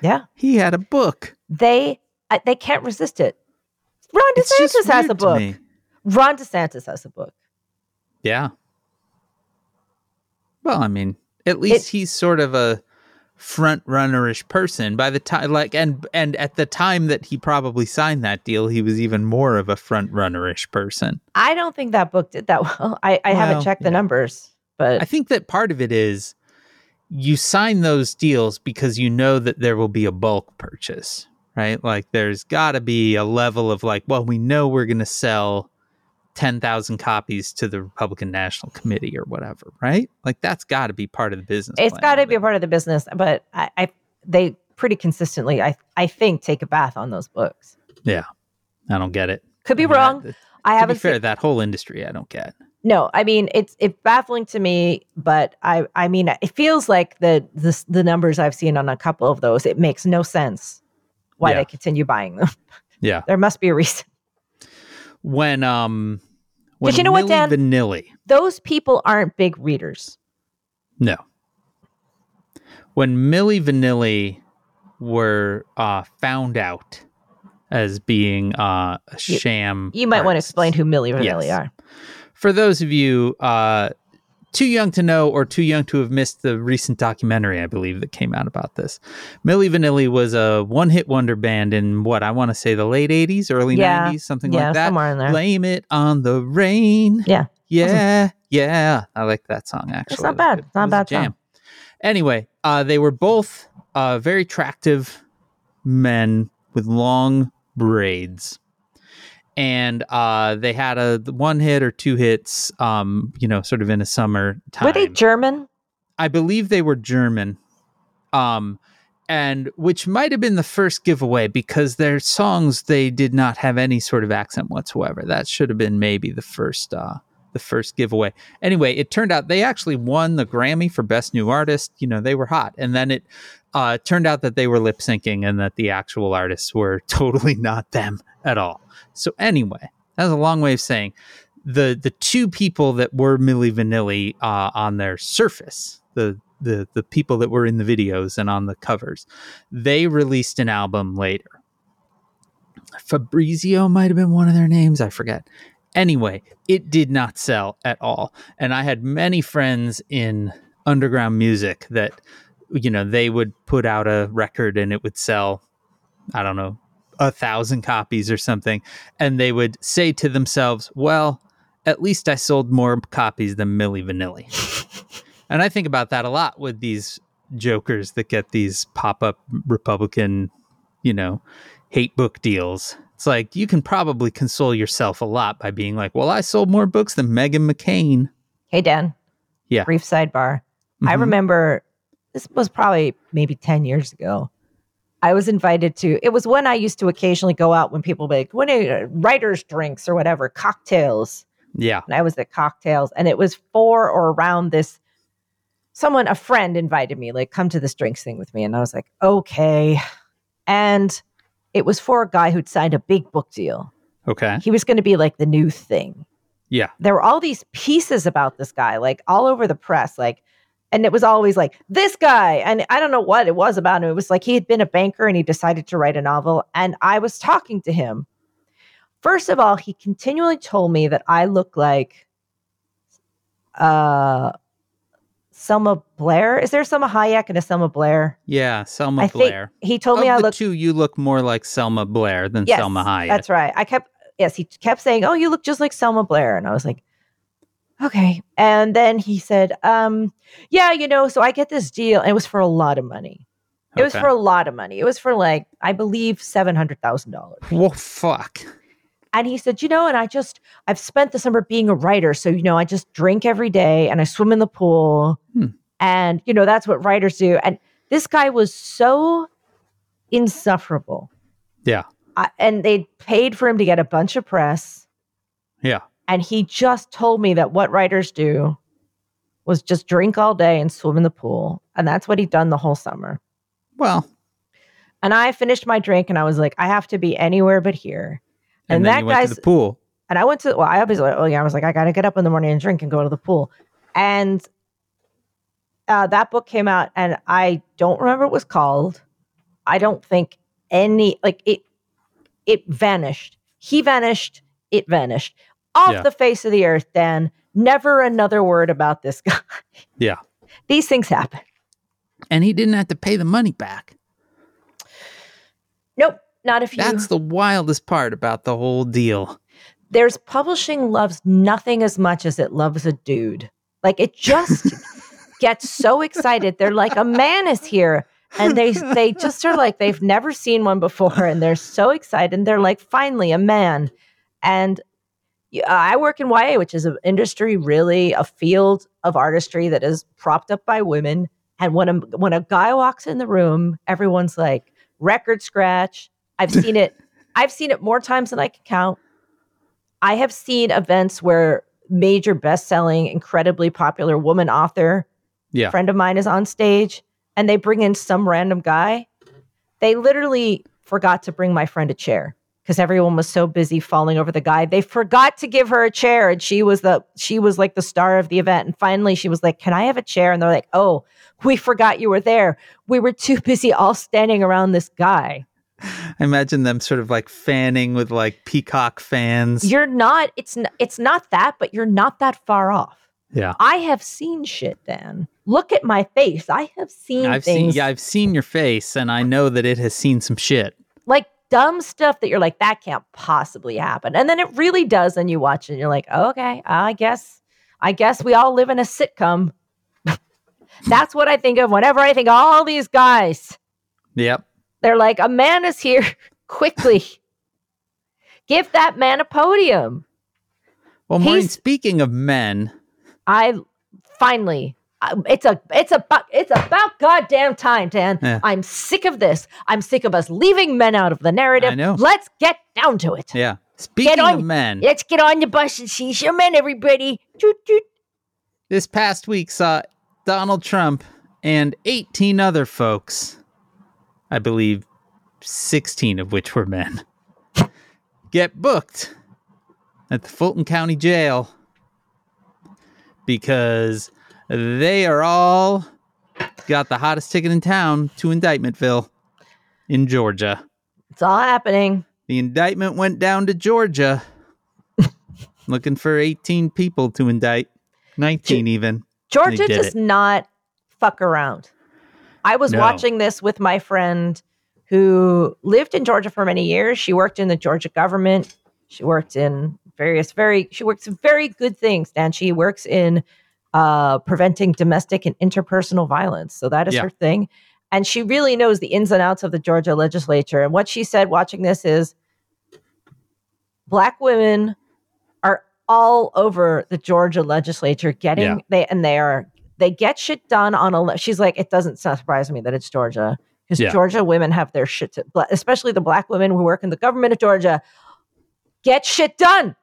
Yeah. He had a book. They I, they can't resist it. Ron It's DeSantis has a book. me. Ron DeSantis has a book. Yeah. Well, I mean, at least he's sort of a front runnerish person by the time like and and at the time that he probably signed that deal he was even more of a front runnerish person I don't think that book did that <laughs> well. I, I haven't Well, checked the yeah. numbers, but i think that part of it is you sign those deals because you know that there will be a bulk purchase right like there's got to be a level of like well we know we're going to sell 10,000 copies to the Republican National Committee or whatever, right? Like that's got to be part of the business. It's got to be a part of the business. But I, I they pretty consistently, I I think, take a bath on those books. Yeah, I don't get it. Could be I mean, wrong. I to be haven't fair, seen, that whole industry I don't get. No. I mean, it's it's baffling to me, but I I mean, it feels like the the the numbers I've seen on a couple of those. It makes no sense why Yeah. they continue buying them. <laughs> Yeah. there must be a reason. When um when you know what, Milli Dan? Vanilli, Those people aren't big readers. no. When Milli Vanilli were uh found out as being uh a sham You might want to explain who Milli Vanilli Yes. are. For those of you uh, too young to know or too young to have missed the recent documentary, I believe, that came out about this, Milli Vanilli was a one hit wonder band in what I want to say the late 80s, early Yeah. 90s, something Yeah, like that. somewhere in there. Blame it on the rain. Yeah. Yeah. Yeah. I like that song, actually. It's not bad. It's not a It was bad song. Anyway, uh, they were both uh, very attractive men with long braids. And uh, they had a one hit or two hits, um, you know, sort of in a summer time. Were they German? I believe they were German. Um, and which might have been the first giveaway because their songs they did not have any sort of accent whatsoever. That should have been maybe the first uh the first giveaway. Anyway, it turned out they actually won the Grammy for best new artist. You know, they were hot. And then it uh turned out that they were lip syncing and that the actual artists were <laughs> totally not them at all. So anyway, that's a long way of saying the the two people that were Milli Vanilli uh, on their surface, the the the people that were in the videos and on the covers, they released an album later. Fabrizio might have been one of their names, I forget. Anyway, it did not sell at all, and I had many friends in underground music that you know they would put out a record and it would sell I don't know a thousand copies or something, and they would say to themselves, "Well, at least I sold more copies than Milli Vanilli." <laughs> and I think about that a lot with these jokers that get these pop-up Republican, you know, hate book deals. It's like you can probably console yourself a lot by being like, "Well, I sold more books than Meghan McCain." Hey, Dan. Yeah. Brief sidebar. I Mhm. remember this was probably maybe 10 years ago. I was invited to, it was when I used to occasionally go out when people make, when uh, writers' drinks or whatever, cocktails. Yeah. And I was at cocktails and it was for or around this. Someone, a friend invited me, like, come to this drinks thing with me. And I was like, okay. And it was for a guy who'd signed a big book deal. Okay. He was going to be like the new thing Yeah. there were all these pieces about this guy, like all over the press, like, and it was always like this guy. And I don't know what it was about him. It was like he had been a banker and he decided to write a novel. And I was talking to him. First of all, he continually told me that I look like uh Selma Blair. Is there Salma Hayek and a Selma Blair? Yeah. Selma I think Blair. he told of me I look two, you look more like Selma Blair than Yes, Salma Hayek. That's right. I kept yes, he kept saying, "Oh, you look just like Selma Blair," and I was like, "Okay." And then he said, "Um, yeah, you know, so I get this deal, and it was for a lot of money. It was for a lot of money. It was for like I believe seven hundred thousand dollars." Well, fuck. And he said, "You know, and I just I've spent the summer being a writer, so you know, I just drink every day and I swim in the pool, Hmm. and you know, that's what writers do." And this guy was so insufferable. Yeah. I, and they paid for him to get a bunch of press. Yeah. And he just told me that what writers do was just drink all day and swim in the pool. And that's what he'd done the whole summer. Well, And I finished my drink and I was like, I have to be anywhere but here. and, And then that you to guy's- the pool. And I went to, well, I obviously oh yeah, I was like, I got to get up in the morning and drink and go to the pool. And uh, that book came out and I don't remember what it was called. I don't think any, like it, it vanished. He vanished. It vanished off Yeah. the face of the earth. Dan, never another word about this <laughs> guy. Yeah. These things happen. And he didn't have to pay the money back. Nope. Not if you. That's the wildest part about the whole deal. there's publishing loves nothing as much as it loves a dude. Like it just <laughs> gets so excited. They're like, a man is here. And they they just are like they've never seen one before, and they're so excited. And they're like, finally, a man. And yeah, Uh, I work in YA, which is an industry really a field of artistry that is propped up by women. And when a when a guy walks in the room, everyone's like, record scratch. I've seen it. <laughs> I've seen it more times than I can count. I have seen events where major best-selling, incredibly popular woman author, Yeah. friend of mine is on stage and they bring in some random guy. They literally forgot to bring my friend a chair because everyone was so busy falling over the guy. They forgot to give her a chair and she was the she was like the star of the event. And finally she was like, "Can I have a chair?" And they're like, "Oh, we forgot you were there. We were too busy all standing around this guy." I imagine them sort of like fanning with like peacock fans. You're not it's n- it's not that, but you're not that far off. yeah. I have seen shit, Dan. Look at my face. I have seen I've things seen yeah, I've seen your face and I know that it has seen some shit. like dumb stuff that you're like, that can't possibly happen. And then it really does. And you watch it and you're like, oh, okay, I guess, I guess we all live in a sitcom. <laughs> That's what I think of whenever I think all these guys. Yep. They're like, a man is here <laughs> quickly. Give that man a podium. Well, Maureen, He's- speaking of men, I finally Uh, it's a it's about it's about goddamn time, Dan. Yeah. I'm sick of this. I'm sick of us leaving men out of the narrative. I know. Let's get down to it. yeah. Speaking on- of men, Let's get on the bus and see some men, everybody. This past week saw Donald Trump and 18 other folks, I believe 16 of which were men, <laughs> get booked at the Fulton County Jail because they are all got the hottest ticket in town to Indictmentville in Georgia. It's all happening. The indictment went down to Georgia <laughs> looking for 18 people to indict, 19 even. Georgia does it. not fuck around. I was No. watching this with my friend who lived in Georgia for many years. She worked in the Georgia government. She worked in various very she works very good things, and she works in uh, preventing domestic and interpersonal violence. So that is Yeah. her thing. And she really knows the ins and outs of the Georgia legislature. And what she said watching this is black women are all over the Georgia legislature getting Yeah. they and they are they get shit done on a she's like it doesn't surprise me that it's Georgia because Yeah. Georgia women have their shit to, especially the black women who work in the government of Georgia get shit done.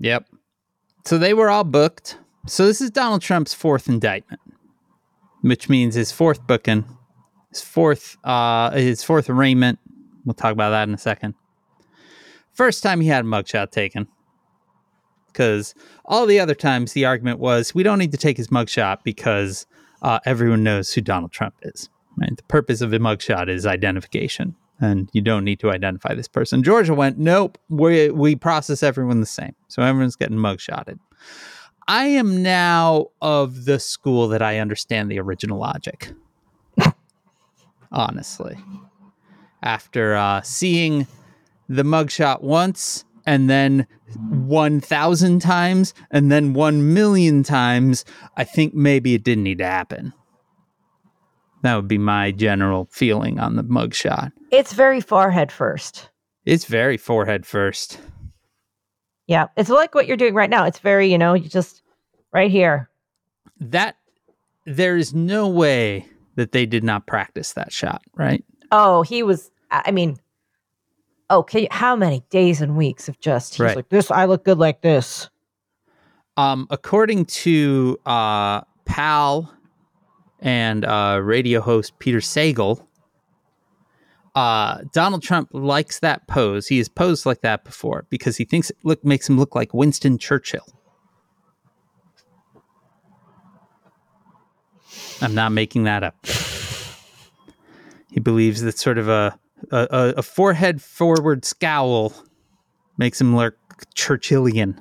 Yep. So they were all booked. So this is Donald Trump's fourth indictment, which means his fourth booking, his fourth, uh, his fourth arraignment. We'll talk about that in a second. First time he had a mugshot taken, because all the other times the argument was we don't need to take his mugshot because uh, everyone knows who Donald Trump is. Right? The purpose of a mugshot is identification, and you don't need to identify this person. Georgia went, nope, we we process everyone the same, so everyone's getting mugshotted. I am now of the school that I understand the original logic. Honestly, after uh, seeing the mugshot once and then 1,000 times and then 1 million times, I think maybe it didn't need to happen. That would be my general feeling on the mugshot. It's very forehead first. It's very forehead first. Yeah, it's like what you're doing right now. It's very, you know, you just right here. That there is no way that they did not practice that shot, right? Oh, he was. I mean, okay. How many days and weeks of just he's Right. like this? I look good like this. Um, according to uh, Pal and uh, radio host Peter Sagal, uh, Donald Trump likes that pose. He has posed like that before because he thinks it look makes him look like Winston Churchill. I'm not making that up. He believes that sort of a a, a- a forehead forward scowl makes him look Churchillian.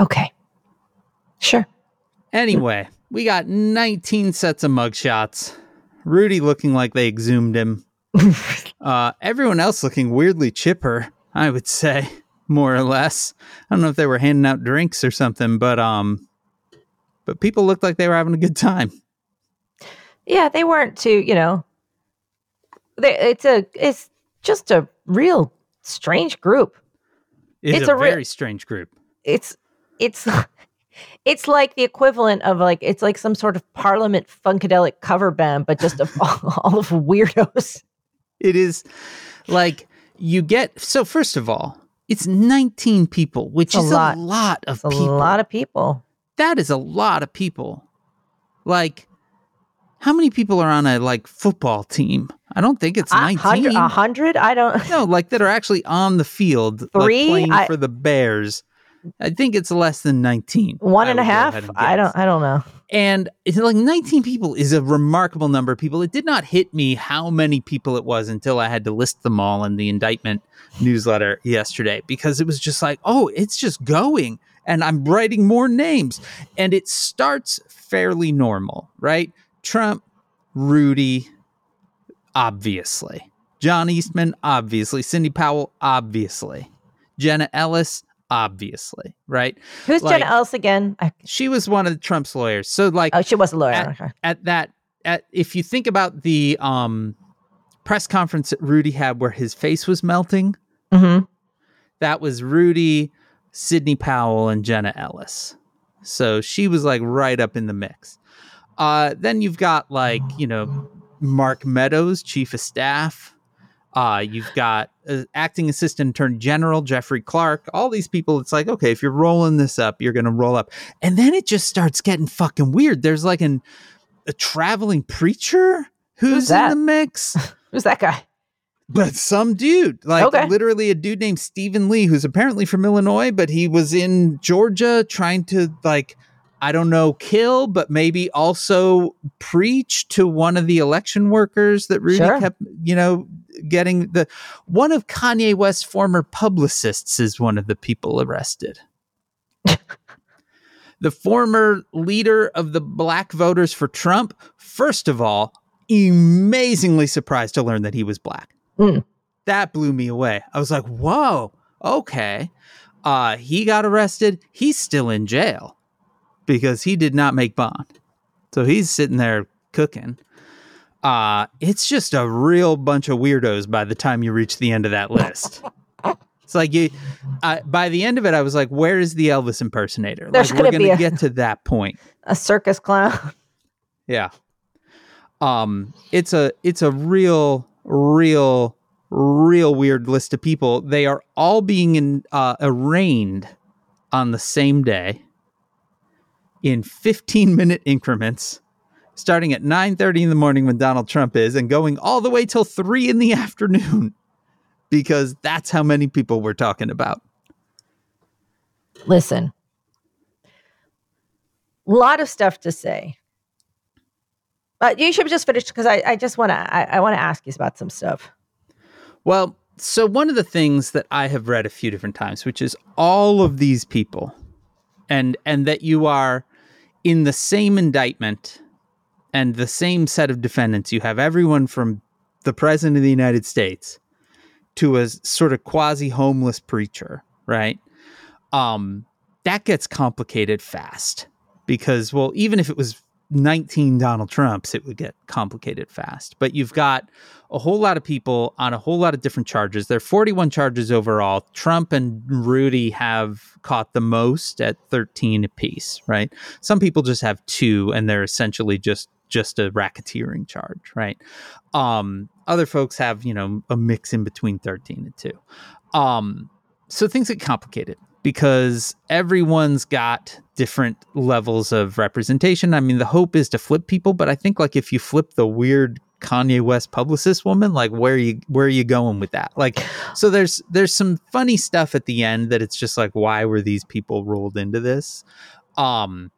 Okay, sure. Anyway, we got 19 sets of mugshots. Rudy looking like they exhumed him. <laughs> uh, everyone else looking weirdly chipper, I would say, more or less. I don't know if they were handing out drinks or something, but um, but people looked like they were having a good time. Yeah, they weren't too. You know, they, it's a it's just a real strange group. It's, It's a, a re- very strange group. It's it's it's like the equivalent of like it's like some sort of Parliament funkadelic cover band, but just of all, <laughs> all of weirdos. It is like you get. So first of all, it's 19 people, which a is lot. a lot of a people. lot of people. that is a lot of people. Like, how many people are on a like football team? I don't think it's nineteen. a hundred? I don't. No, like that are actually on the field, like, playing I- for the Bears. I think it's less than nineteen. One and a half? I and a would go half? ahead and I don't. I don't know. And it's like 19 people is a remarkable number of people. It did not hit me how many people it was until I had to list them all in the indictment newsletter yesterday because it was just like, oh, it's just going. And I'm writing more names. And it starts fairly normal, right? Trump, Rudy, obviously. John Eastman, obviously. Sidney Powell, obviously. Jenna Ellis, obviously, right? Who's Like- Jenna Ellis again? I, She was one of Trump's lawyers. So like oh, she was a lawyer. At- okay. at that at if you think about the um press conference that Rudy had where his face was melting, hmm that was Rudy, Sidney Powell, and Jenna Ellis. So she was like right up in the mix. Uh, then you've got like, you know, Mark Meadows, chief of staff. Uh, you've got uh, acting assistant attorney general Jeffrey Clark. All these people, it's like, okay, if you're rolling this up, you're going to roll up. And then it just starts getting fucking weird. There's like an, a traveling preacher who's, Who's in the mix <laughs> Who's that guy? but some dude like Okay. literally a dude named stephen lee who's apparently from illinois but he was in georgia trying to like i don't know kill but maybe also preach to one of the election workers that rudy Sure. kept you know getting the one of kanye west's former publicists is one of the people arrested <laughs> the former leader of the black voters for trump first of all amazingly surprised to learn that he was black Mm. that blew me away. I was like, whoa, okay. Uh, he got arrested. He's still in jail because he did not make bond. So he's sitting there cooking. Uh, it's just a real bunch of weirdos by the time you reach the end of that list. it's like you, by the end of it, I was like, where is the Elvis impersonator? There's like, we're gonna be going to get to that point. <laughs> A circus clown. Yeah. Um it's a it's a real real real weird list of people. They are all being in, uh, arraigned on the same day in 15 minute increments starting at 9:30 in the morning when Donald Trump is and going all the way till 3 in the <laughs> afternoon because that's how many people we're talking about. Listen, a lot of stuff to say. But you should just finish because I, I just want to I, I want to ask you about some stuff. Well, so one of the things that I have read a few different times, which is all of these people, and and that you are in the same indictment and the same set of defendants. You have everyone from the president of the United States to a sort of quasi homeless preacher, right? Um, that gets complicated fast because, well, even if it was 19 Donald Trumps, it would get complicated fast. But you've got a whole lot of people on a whole lot of different charges. There are 41 charges overall. Trump and Rudy have caught the most at 13 apiece, right? Some people just have two and they're essentially just just a racketeering charge, right? Um other folks have, you know, a mix in between 13 and 2. Um so things get complicated because everyone's got different levels of representation. I mean, the hope is to flip people, but I think like if you flip the weird Kanye West publicist woman, like where are you where are you going with that? Like so there's there's some funny stuff at the end that it's just like why were these people rolled into this? Um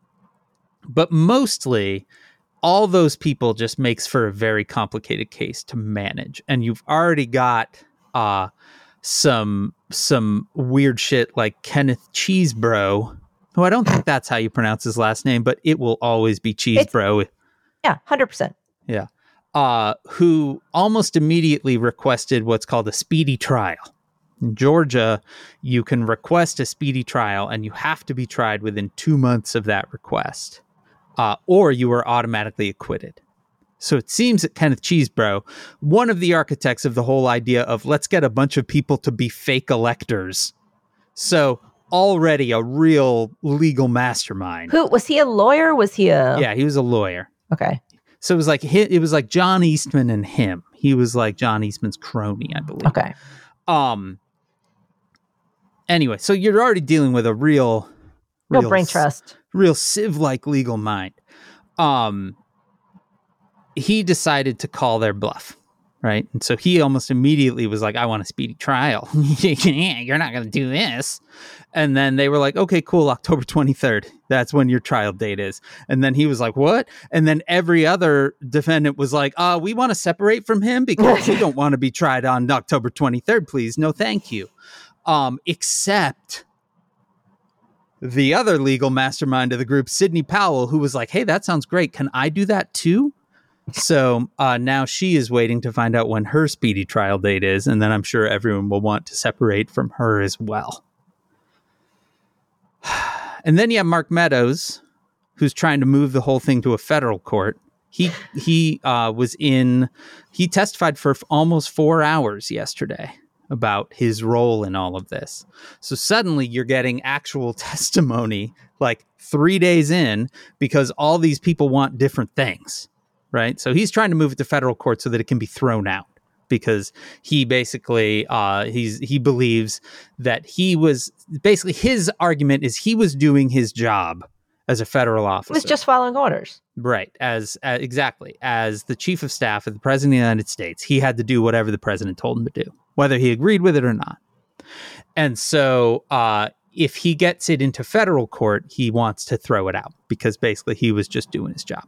but mostly all those people just makes for a very complicated case to manage and you've already got uh some some weird shit like Kenneth Cheesebro, who I don't think that's how you pronounce his last name, but it will always be Cheesebro. Yeah, hundred percent. Yeah uh, who almost immediately requested what's called a speedy trial. In Georgia, you can request a speedy trial, and you have to be tried within two months of that request, uh, or you are automatically acquitted. So it seems that Kenneth Cheesebro, one of the architects of the whole idea of let's get a bunch of people to be fake electors. So already a real legal mastermind. Who was he? A lawyer? Was he a? Yeah, he was a lawyer. Okay. So it was like it was like John Eastman and him. He was like John Eastman's crony, I believe. Okay. Um. Anyway, so you're already dealing with a real, No brain s- trust. Real civ-like legal mind. Um. He decided to call their bluff, right? And so he almost immediately was like, "I want a speedy trial. <laughs> you're not going to do this." And then they were like, "Okay, cool. October 23rd. That's when your trial date is." And then he was like, "What?" And then every other defendant was like, "Uh, we want to separate from him because we <laughs> don't want to be tried on October 23rd, please. No, thank you." Um, except the other legal mastermind of the group, Sidney Powell, who was like, "Hey, that sounds great. Can I do that too?" So uh, now she is waiting to find out when her speedy trial date is, and then I'm sure everyone will want to separate from her as well. <sighs> and then you have Mark Meadows, who's trying to move the whole thing to a federal court. He he uh, was in. He testified for almost four hours yesterday about his role in all of this. So suddenly you're getting actual <laughs> testimony like three days in because all these people want different things, right? So he's trying to move it to federal court so that it can be thrown out because he basically uh, he's he believes that he was basically his argument is he was doing his job as a federal officer. Was just following orders. Right, as uh, exactly as the chief of staff of the president of the United States, he had to do whatever the president told him to do, whether he agreed with it or not. And so, uh, if he gets it into federal court, he wants to throw it out because basically he was just doing his job,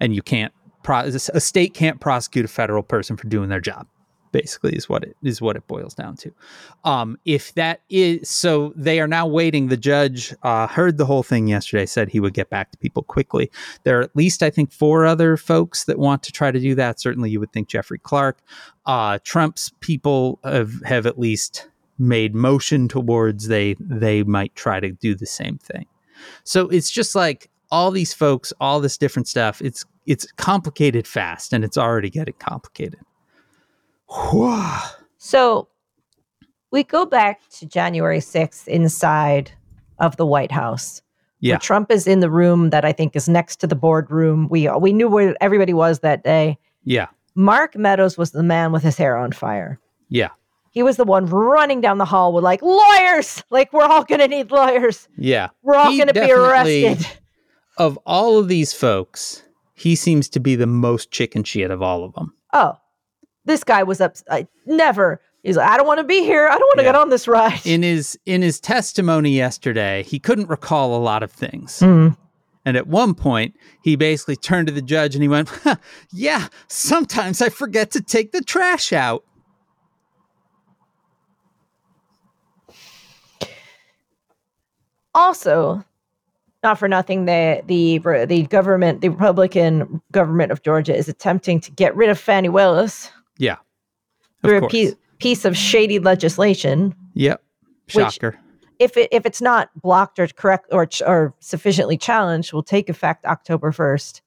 and you can't. Pro- a state can't prosecute a federal person for doing their job basically is what it is what it boils down to. Um if that is so they are now waiting. The judge uh heard the whole thing yesterday said he would get back to people quickly. There are at least i think four other folks that want to try to do that. Certainly you would think jeffrey clark. Uh trump's people have have at least made motion towards they they might try to do the same thing. So it's just like all these folks all this different stuff it's it's complicated fast and it's already getting complicated So we go back to January 6th inside of the White House. Yeah. Trump is in the room that I think is next to the boardroom. We we knew where everybody was that day. yeah Mark Meadows was the man with his hair on fire. yeah He was the one running down the hall with like lawyers. Like we're all gonna need lawyers. yeah We're all He gonna be arrested. of all of these folks he seems to be the most chicken shit of all of them Oh, this guy was up. I never. He's like, I don't want to be here. I don't want to Yeah. get on this ride. in his in his testimony yesterday he couldn't recall a lot of things Mm. and at one point he basically turned to the judge and he went "Huh, yeah sometimes i forget to take the trash out Also, not for nothing, the the the government, the Republican government of Georgia, is attempting to get rid of Fani Willis yeah through of a course piece, piece of shady legislation. yep shocker If it if it's not blocked or correct or or sufficiently challenged, will take effect October first.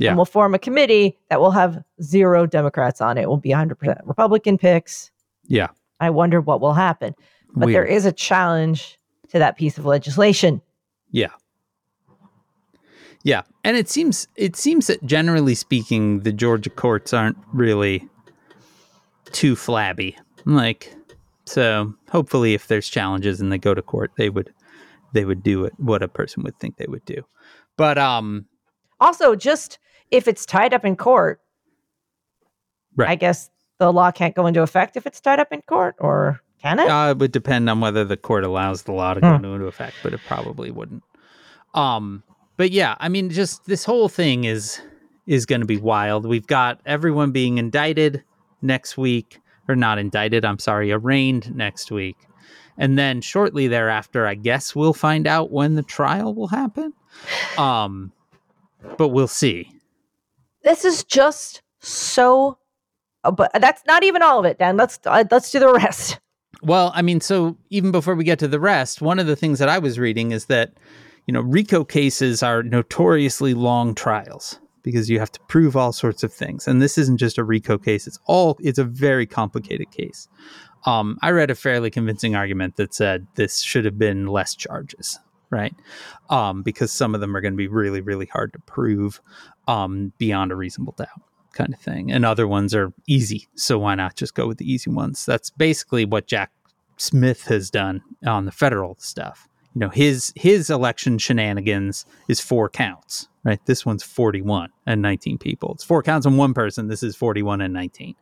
Yeah. and we'll form a committee that will have zero Democrats on it. It will be 100 percent Republican picks. yeah I wonder what will happen. But there Weird. is a challenge to that piece of legislation. Yeah. Yeah. And it seems it seems that generally speaking the Georgia courts aren't really too flabby. Like so hopefully if there's challenges and they go to court they would they would do it what a person would think they would do. But um Also, just if it's tied up in court, Right. I guess the law can't go into effect if it's tied up in court, or can it? uh, it would depend on whether the court allows the law to go Hmm. into effect, but it probably wouldn't. Um, but yeah, I mean, just this whole thing is is going to be wild. We've got everyone being indicted next week, or not indicted. I'm sorry, arraigned next week, and then shortly thereafter, I guess we'll find out when the trial will happen. Um, but we'll see. this is just so. uh, but that's not even all of it, Dan. Let's uh, let's do the rest. Well, I mean, so even before we get to the rest, one of the things that I was reading is that, you know, RICO cases are notoriously long trials because you have to prove all sorts of things. And this isn't just a RICO case, it's all it's a very complicated case. Um, I read a fairly convincing argument that said this should have been less charges, right? Um, because some of them are going to be really, really hard to prove um, beyond a reasonable doubt kind of thing. And other ones are easy. So why not just go with the easy ones? That's basically what Jack Smith has done on the federal stuff. You know, his his election shenanigans is four counts, right? This one's 41 and 19 people. It's four counts on one person. This is 41 and 19.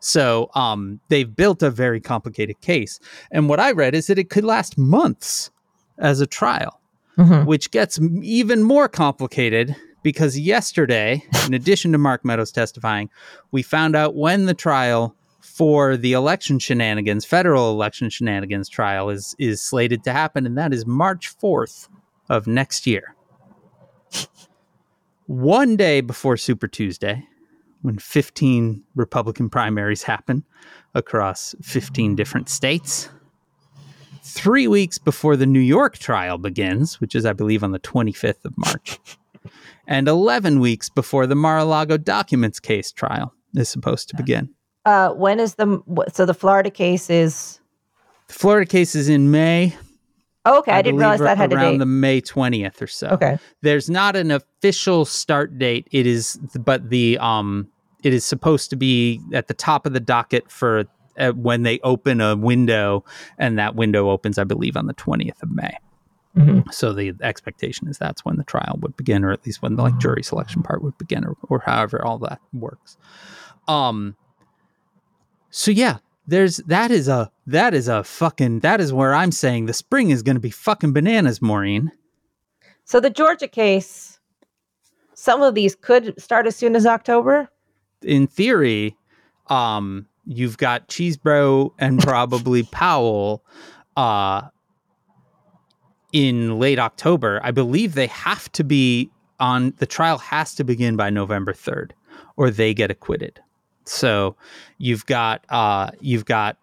So um, they've built a very complicated case. And what I read is that it could last months as a trial which gets even more complicated because yesterday, in addition to Mark Meadows testifying, we found out when the trial for the election shenanigans, federal election shenanigans trial is is slated to happen, and that is March fourth of next year. One day before Super Tuesday, when 15 Republican primaries happen across 15 different states. three weeks before the New York trial begins, which is, I believe, on the 25th of March, and 11 weeks before the Mar a Lago documents case trial is supposed to begin. Uh, when is the so the Florida case is? The Florida case is in May. Oh, okay, I, didn't realize that had a around date. the May 20th or so. okay, There's not an official start date. It is, but the um, it is supposed to be at the top of the docket for uh, when they open a window, and that window opens, I believe, on the 20th of May. Mhm. So the expectation is that's when the trial would begin, or at least when the like jury selection part would begin, or, or however all that works. Um. So yeah, there's that is a that is a fucking that is where I'm saying the spring is going to be fucking bananas, Maureen. so the Georgia case. Some of these could start as soon as October. in theory, um, you've got Cheesebro and <laughs> probably Powell uh, in late October. I believe they have to be on the trial has to begin by November 3rd or they get acquitted. So you've got uh, you've got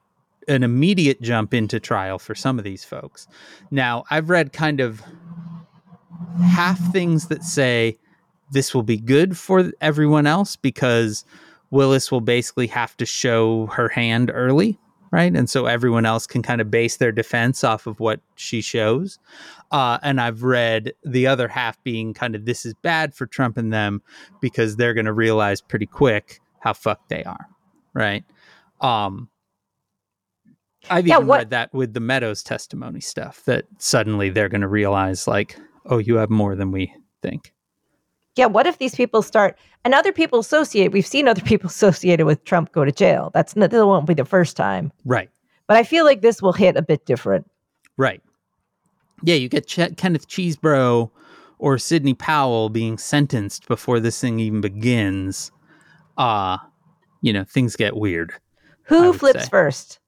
an immediate jump into trial for some of these folks. Now, I've read kind of half things that say this will be good for everyone else because Willis will basically have to show her hand early, right? And so everyone else can kind of base their defense off of what she shows. Uh, and I've read the other half being kind of this is bad for Trump and them because they're going to realize pretty quick how fucked they are, right? Um, I've Yeah, even what- read that with the Meadows testimony stuff that suddenly they're going to realize like, oh, you have more than we think. Yeah, what if these people start and other people associate? We've seen other <laughs> people associated with Trump go to jail. That's not, that won't be the first time. Right. But I feel like this will hit a bit different. Right. Yeah, you get Ch- Kenneth Cheesebro or Sidney Powell being sentenced before this thing even begins. Uh, you know, things get weird. Who flips say. first?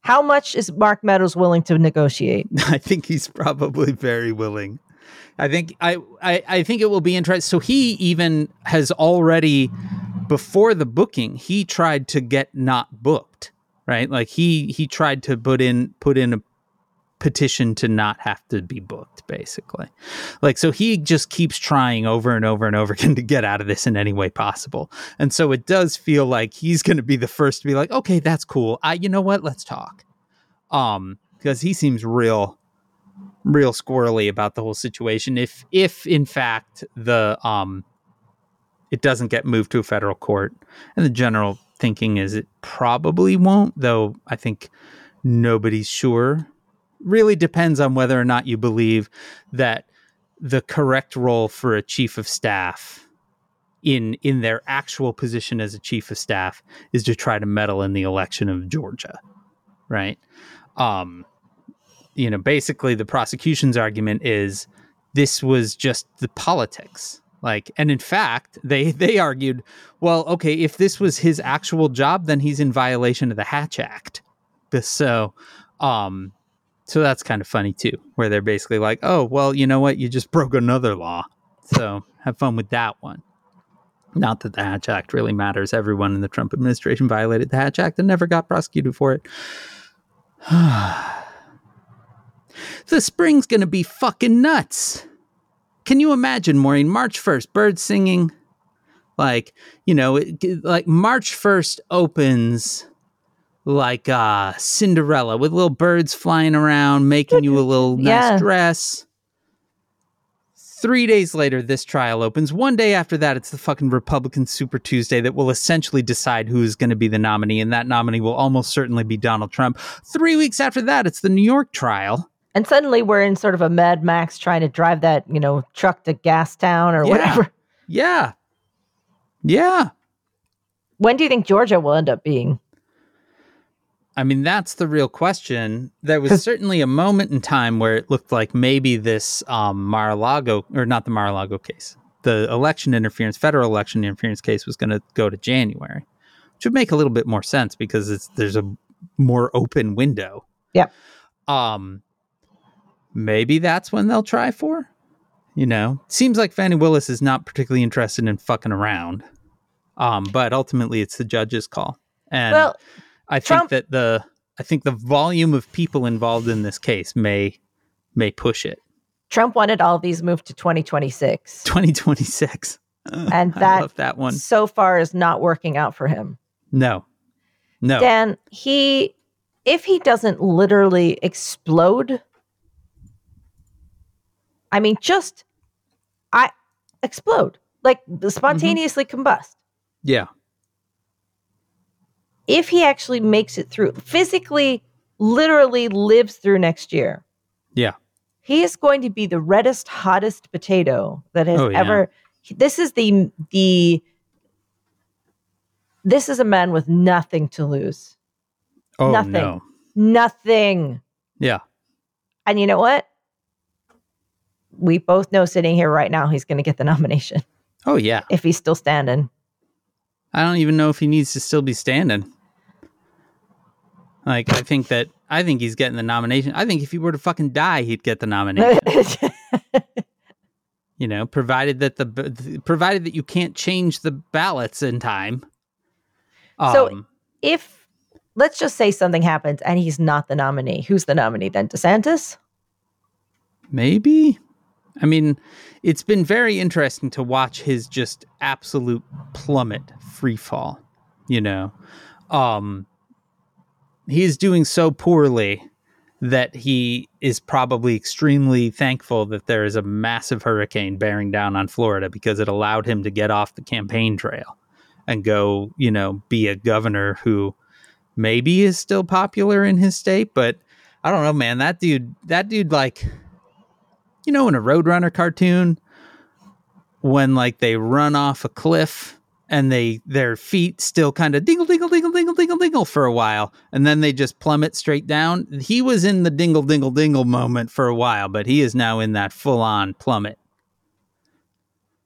How much is Mark Meadows willing to negotiate? <laughs> I think he's probably very willing. I think I, I I think it will be interesting. So he even has already before the booking, he tried to get not booked, right? Like he he tried to put in put in a petition to not have to be booked basically. Like so he just keeps trying over and over and over again to get out of this in any way possible. And so it does feel like he's going to be the first to be like, "Okay, that's cool. I you know what? Let's talk." Um because he seems real real squirrely about the whole situation if if in fact the um it doesn't get moved to a federal court and the general thinking is it probably won't though i think nobody's sure really depends on whether or not you believe that the correct role for a chief of staff in in their actual position as a chief of staff is to try to meddle in the election of Georgia right? Um you know basically the prosecution's argument is this was just the politics. Like and in fact they <laughs> they argued well okay if this was his actual job then he's in violation of the hatch act. So um so that's kind of funny too where they're basically like oh well you know what you just <laughs> broke another law so have fun with that one not that the hatch act really matters everyone in the trump administration violated the hatch act and never got prosecuted for it <sighs> the spring's gonna be fucking nuts. Can you imagine, Maureen? March 1st, birds singing. Like, you know, it, like March 1st opens like uh, Cinderella with little birds flying around, making you a <laughs> little nice dress. Three days later, this trial opens. One day after that, it's the fucking Republican Super Tuesday that will essentially decide who is going to be the nominee, and that nominee will almost certainly be Donald Trump. Three weeks after that, it's the New York trial. And suddenly we're in sort of a Mad Max trying to drive that, you know, truck to Gastown or Yeah. whatever. Yeah. Yeah. When do you think Georgia will end up being? I mean, that's the real question. There was <laughs> certainly a moment in time where it looked like maybe this um, Mar-a-Lago, or not the Mar-a-Lago case, the election interference, federal election interference case was going to go to January, which would make a little bit more sense because it's there's a more open window. Yep. Um, maybe that's when they'll try for. You know, seems like Fani Willis is not particularly interested in fucking around. Um, but ultimately, it's the judge's call, and well, I Trump- think that the I think the volume of people involved in this case may may push it. Trump wanted all these moved to 2026. 2026. <laughs> And I that love that one. so far is not working out for him. No. No. Dan, he if he doesn't literally explode, I mean, just I explode like mm-hmm. spontaneously combust. Yeah. If he actually makes it through, physically, literally lives through next year, Yeah. he is going to be the reddest, hottest potato that has Oh, yeah. ever. This is the the. This is a man with nothing to lose. Oh Nothing. no. Nothing. Yeah. And you know what? We both know sitting here right now he's going to get the nomination Oh yeah. if he's still standing. I don't even know if he needs to still be standing. Like I think that I think he's getting the nomination. I think if he were to fucking die, he'd get the <laughs> nomination. you know, provided that the provided that you can't change the ballots in time. So- Um, if let's just say something happens and he's not the nominee, who's the nominee then? DeSantis? maybe. I mean, it's been very interesting to watch his just absolute plummet free fall. You know, um, he's doing so poorly that he is probably extremely thankful that there is a massive hurricane bearing down on Florida because it allowed him to get off the campaign trail and go, you know, be a governor who maybe is still popular in his state, but I don't know, man. That dude, that dude, like, you know, in a Roadrunner cartoon, when like they run off a cliff and they their feet still kind of dingle dingle dingle dingle dingle dingle for a while and then they just plummet straight down he was in the dingle dingle dingle moment for a while but he is now in that full on plummet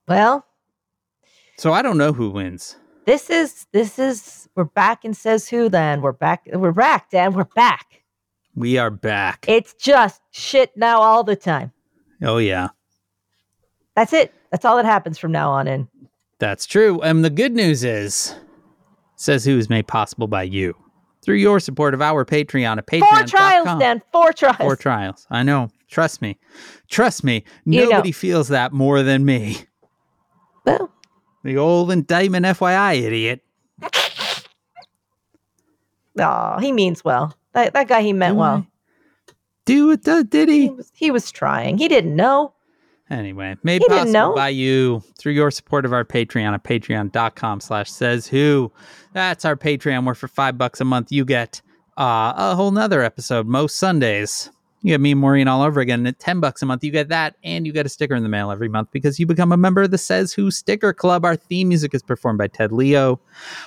Well, so i don't know who wins this is this is we're back and says who then. We're back we're back, Dan. We're back. we are back It's just shit now all the time. oh yeah That's it. That's all that happens from now on in. That's true. And the good news is, says who is made possible by you through your support of our Patreon at Patreon. Four trials, Dan. Four trials. Four trials. I know. Trust me. Trust me. You know. Nobody feels that more than me. well, The old indictment, FYI, idiot. <laughs> oh, he means well. That, that guy he meant well. Do it, did He he? was he was trying. He didn't know. Anyway, made He possible by you through your support of our Patreon at patreon.com slash says who. That's our Patreon where for five bucks a month you get uh, a whole nother episode most Sundays. You get me and Maureen all over again. At 10 bucks a month, you get that and you get a sticker in the mail every month because you become a member of the Says Who Sticker Club. Our theme music is performed by Ted Leo.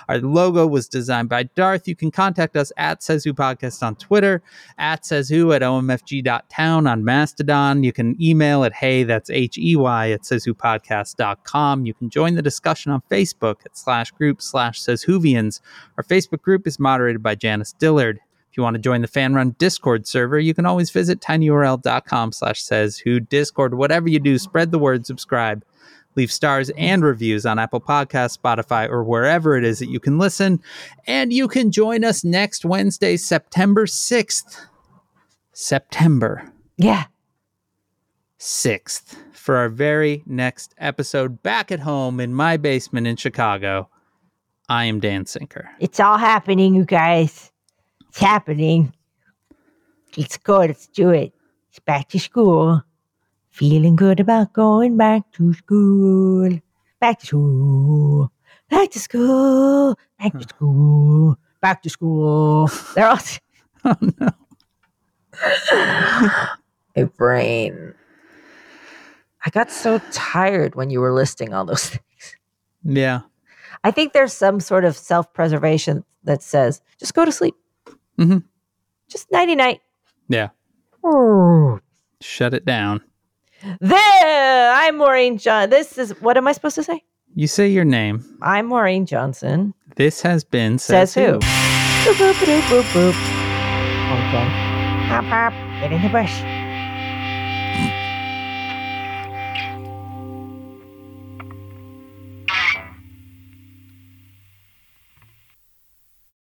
Our logo was designed by Darth. You can contact us at Says Who Podcast on Twitter, at Says Who at omfg.town on Mastodon. You can email at hey, that's H E Y at Says Who Podcast.com. You can join the discussion on Facebook at slash group slash Says Whovians. Our Facebook group is moderated by Janice Dillard. If you want to join the fan run Discord server, you can always visit tinyurl.com slash says who Discord. Whatever you do, spread the word, subscribe, leave stars and reviews on Apple Podcasts, Spotify, or wherever it is that you can listen. And you can join us next Wednesday, September 6th. September Yeah. 6th for our very next episode back at home in my basement in Chicago. I am Dan Sinker. It's all happening, you guys. It's happening. Let's go. Let's do it. It's back to school. Feeling good about going back to school. Back to school. Back to school. Back to school. Back to school. They're all. <laughs> Oh no. <laughs> My brain. I got so tired when you were listing all those <laughs> things. Yeah. I think there's some sort of self preservation that says just go to sleep. Mhm. Just nighty night. Yeah. Shut it down. There, I'm Maureen John. This is what am I supposed to say? You say your name. I'm Maureen Johnson. This has been Says, who? Boop, boop, boop, boop, boop. Okay. Hop, hop. Get in the bush.